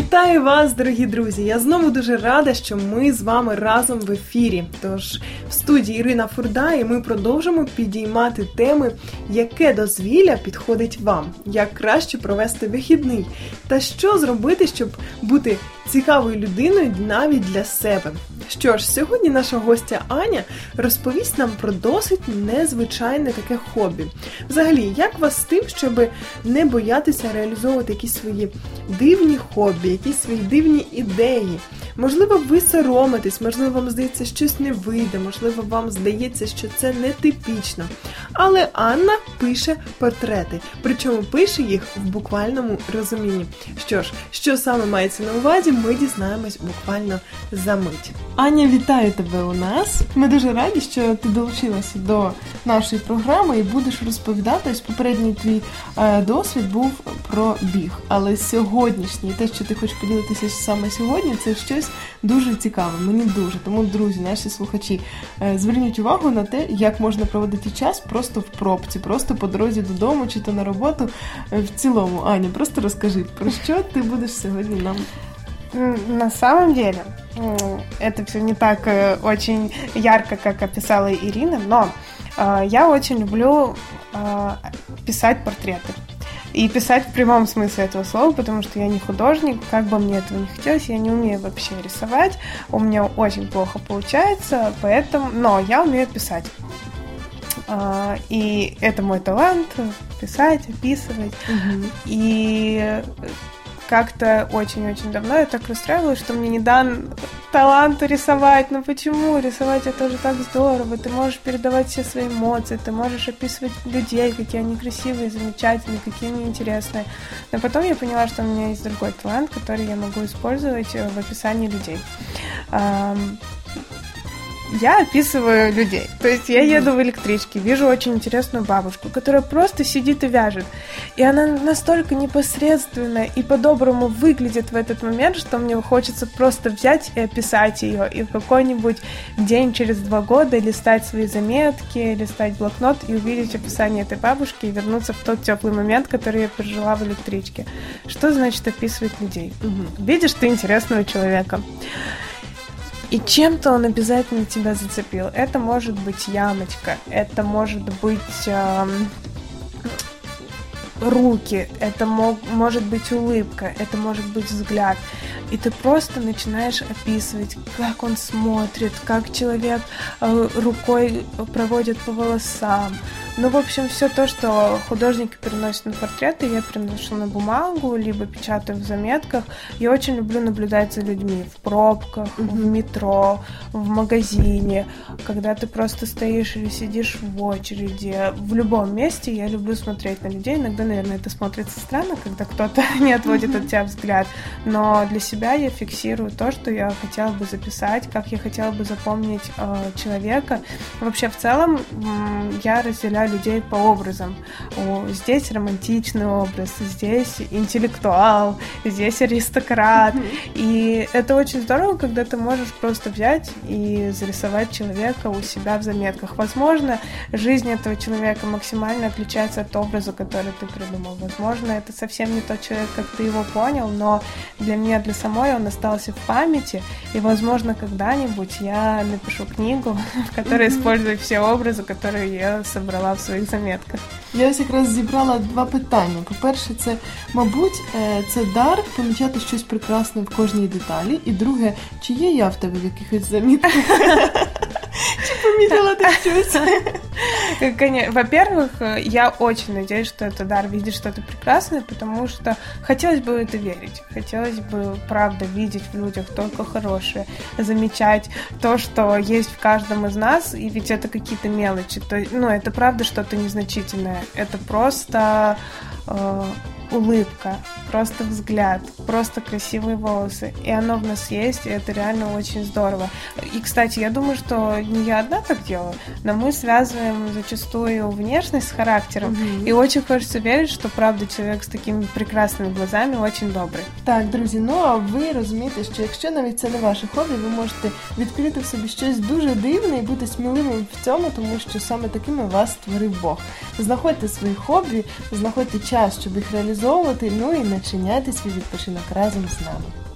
Вітаю вас, дорогі друзі! Я знову дуже рада, що ми з вами разом в ефірі. Тож в студії Ірина Фурда, і ми продовжимо підіймати теми, яке дозвілля підходить вам, як краще провести вихідний, та що зробити, щоб бути цікавою людиною навіть для себе. Що ж, сьогодні наша гостя Аня розповість нам про досить незвичайне таке хобі. Взагалі, як вас з тим, щоб не боятися реалізовувати якісь свої дивні хобі, якісь свої дивні ідеї. Можливо, ви соромитесь, можливо, вам здається, щось не вийде, можливо, вам здається, що це нетипічно. Але Анна пише портрети, причому пише їх в буквальному розумінні. Що ж, що саме мається на увазі, ми дізнаємось буквально за мить. Аня, вітаю тебе у нас. Ми дуже раді, що ти долучилася до нашої програми і будеш розповідати. Ось попередній твій е, досвід був про біг. Але сьогоднішній, те, що ти хочеш поділитися саме сьогодні, це щось дуже цікаве. Мені дуже. Тому, друзі, наші слухачі, е, зверніть увагу на те, як можна проводити час просто в пробці, просто по дорозі додому чи то на роботу. Е, в цілому, Аня, просто розкажи, про що ти будеш сьогодні нам. На самом деле, это все не так э, очень ярко, как описала Ирина, но э, я очень люблю э, писать портреты. И писать в прямом смысле этого слова, потому что я не художник, как бы мне этого не хотелось, я не умею вообще рисовать, у меня очень плохо получается, поэтому, но я умею писать. И это мой талант писать, описывать. Угу. И как-то очень-очень давно я так расстраивалась, что мне не дан талант рисовать. Ну почему? Рисовать это уже так здорово. Ты можешь передавать все свои эмоции, ты можешь описывать людей, какие они красивые, замечательные, какие они интересные. Но потом я поняла, что у меня есть другой талант, который я могу использовать в описании людей я описываю людей. То есть я еду в электричке, вижу очень интересную бабушку, которая просто сидит и вяжет. И она настолько непосредственно и по-доброму выглядит в этот момент, что мне хочется просто взять и описать ее. И в какой-нибудь день через два года листать свои заметки, листать блокнот и увидеть описание этой бабушки и вернуться в тот теплый момент, который я пережила в электричке. Что значит описывать людей? Угу. Видишь ты интересного человека. И чем-то он обязательно тебя зацепил. Это может быть ямочка, это может быть э, руки, это мог, может быть улыбка, это может быть взгляд. И ты просто начинаешь описывать, как он смотрит, как человек э, рукой проводит по волосам, ну, в общем, все то, что художники переносят на портреты, я переношу на бумагу, либо печатаю в заметках. Я очень люблю наблюдать за людьми в пробках, mm-hmm. в метро, в магазине, когда ты просто стоишь или сидишь в очереди. В любом месте я люблю смотреть на людей. Иногда, наверное, это смотрится странно, когда кто-то не отводит mm-hmm. от тебя взгляд. Но для себя я фиксирую то, что я хотела бы записать, как я хотела бы запомнить э, человека. Вообще, в целом, э, я разделяю людей по образам. О, здесь романтичный образ, здесь интеллектуал, здесь аристократ. И это очень здорово, когда ты можешь просто взять и зарисовать человека у себя в заметках. Возможно, жизнь этого человека максимально отличается от образа, который ты придумал. Возможно, это совсем не тот человек, как ты его понял, но для меня, для самой он остался в памяти, и, возможно, когда-нибудь я напишу книгу, в которой использую все образы, которые я собрала в своїх заметках. Я ось якраз зібрала два питання. По-перше, це, мабуть, е, це дар помічати щось прекрасне в кожній деталі. І друге, чи є я в тебе в якихось замітках? Чи помітила ты щось? Во-первых, я очень надеюсь, что это дар видеть что-то прекрасное, потому что хотелось бы это верить. Хотелось бы, правда, видеть в людях только хорошее, замечать то, что есть в каждом из нас, и ведь это какие-то мелочи. То, ну, это правда что-то незначительное. Это просто э, улыбка, просто взгляд, просто красивые волосы. И оно в нас есть, и это реально очень здорово. И, кстати, я думаю, что не я одна так делаю, но мы связываем зачастую внешность с характером. Mm-hmm. І очень хочеться верить, що правда чоловік з такими прекрасними глазами очень добрий. Так, друзі, ну а ви розумієте, що якщо навіть це не ваше хобі, ви можете відкрити в собі щось дуже дивне і бути сміливим в цьому, тому що саме такими вас створив Бог. Знаходьте свої хобі, знаходьте час, щоб їх реалізувати реалізовувати. Ну і не начиняти свій відпочинок разом з нами.